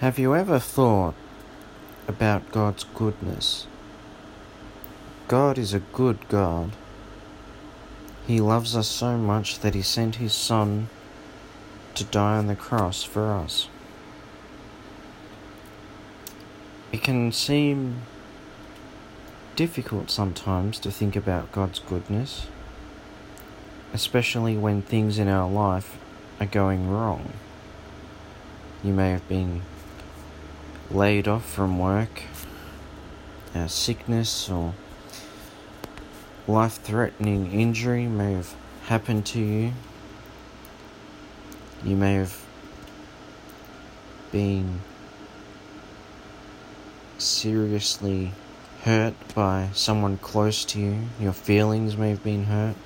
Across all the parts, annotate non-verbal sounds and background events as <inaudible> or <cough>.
Have you ever thought about God's goodness? God is a good God. He loves us so much that He sent His Son to die on the cross for us. It can seem difficult sometimes to think about God's goodness, especially when things in our life are going wrong. You may have been laid off from work, uh, sickness, or life threatening injury may have happened to you. You may have been seriously hurt by someone close to you. Your feelings may have been hurt.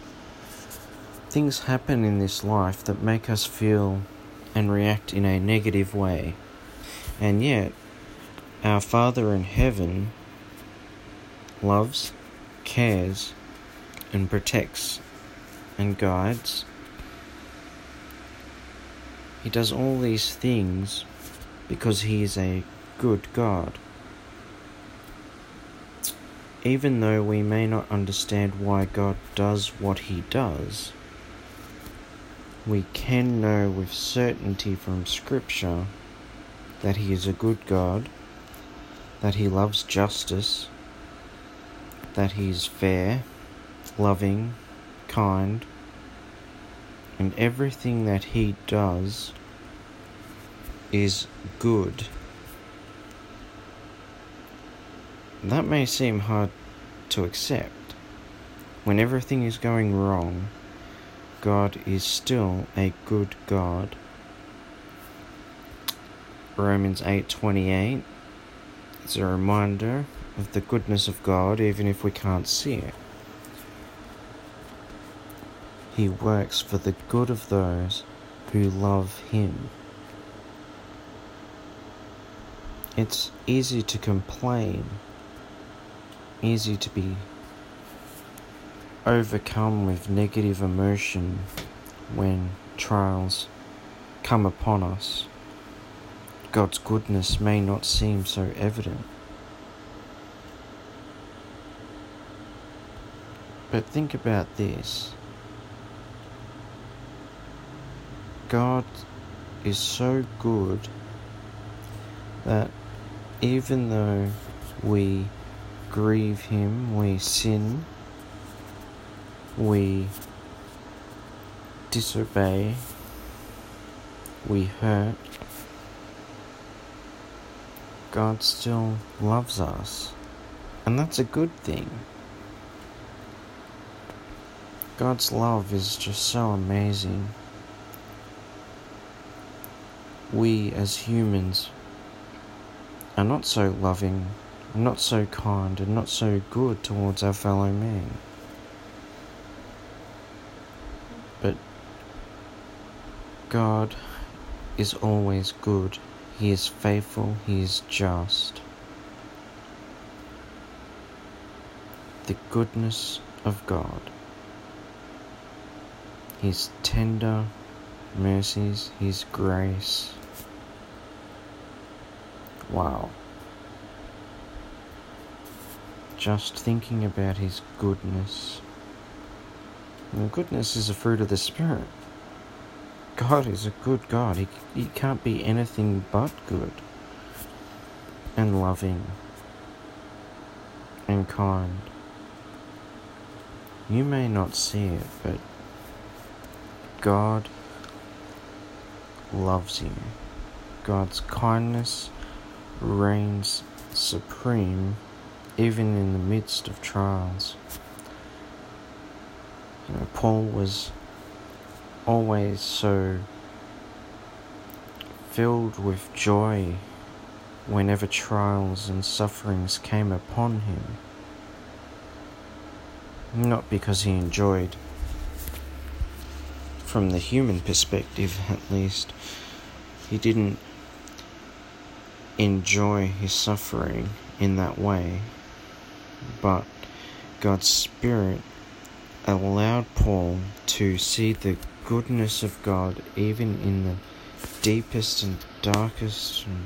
Things happen in this life that make us feel and react in a negative way. And yet, our Father in heaven loves, cares, and protects and guides. He does all these things because He is a good God. Even though we may not understand why God does what He does, we can know with certainty from Scripture that He is a good God that he loves justice, that he is fair, loving, kind, and everything that he does is good. That may seem hard to accept. When everything is going wrong, God is still a good God. Romans 8:28 it's a reminder of the goodness of God even if we can't see it. He works for the good of those who love Him. It's easy to complain, easy to be overcome with negative emotion when trials come upon us. God's goodness may not seem so evident. But think about this God is so good that even though we grieve Him, we sin, we disobey, we hurt, God still loves us. And that's a good thing. God's love is just so amazing. We as humans are not so loving, not so kind, and not so good towards our fellow man. But God is always good he is faithful, He is just. The goodness of God, His tender mercies, His grace. Wow. Just thinking about His goodness. Goodness is a fruit of the Spirit. God is a good God. He, he can't be anything but good and loving and kind. You may not see it, but God loves you. God's kindness reigns supreme even in the midst of trials. You know, Paul was always so filled with joy whenever trials and sufferings came upon him. Not because he enjoyed, from the human perspective <laughs> at least, he didn't enjoy his suffering in that way, but God's Spirit allowed Paul to see the goodness of God even in the deepest and darkest and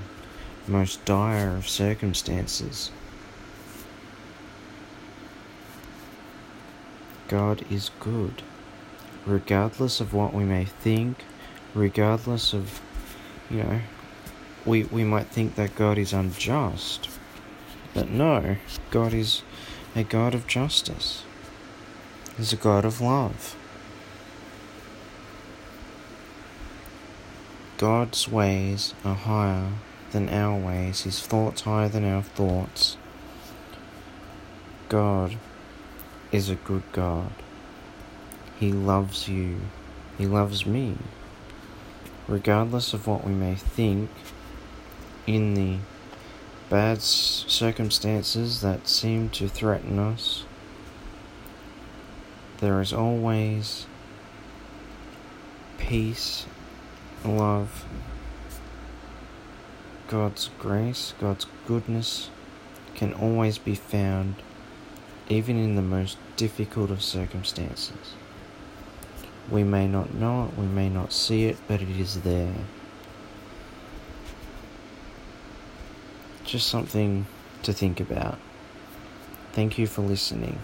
most dire of circumstances. God is good, regardless of what we may think, regardless of, you know, we, we might think that God is unjust, but no, God is a God of justice. He's a God of love. God's ways are higher than our ways, His thoughts higher than our thoughts. God is a good God. He loves you. He loves me. Regardless of what we may think in the bad circumstances that seem to threaten us, there is always peace, love, God's grace, God's goodness can always be found even in the most difficult of circumstances. We may not know it, we may not see it, but it is there. Just something to think about. Thank you for listening.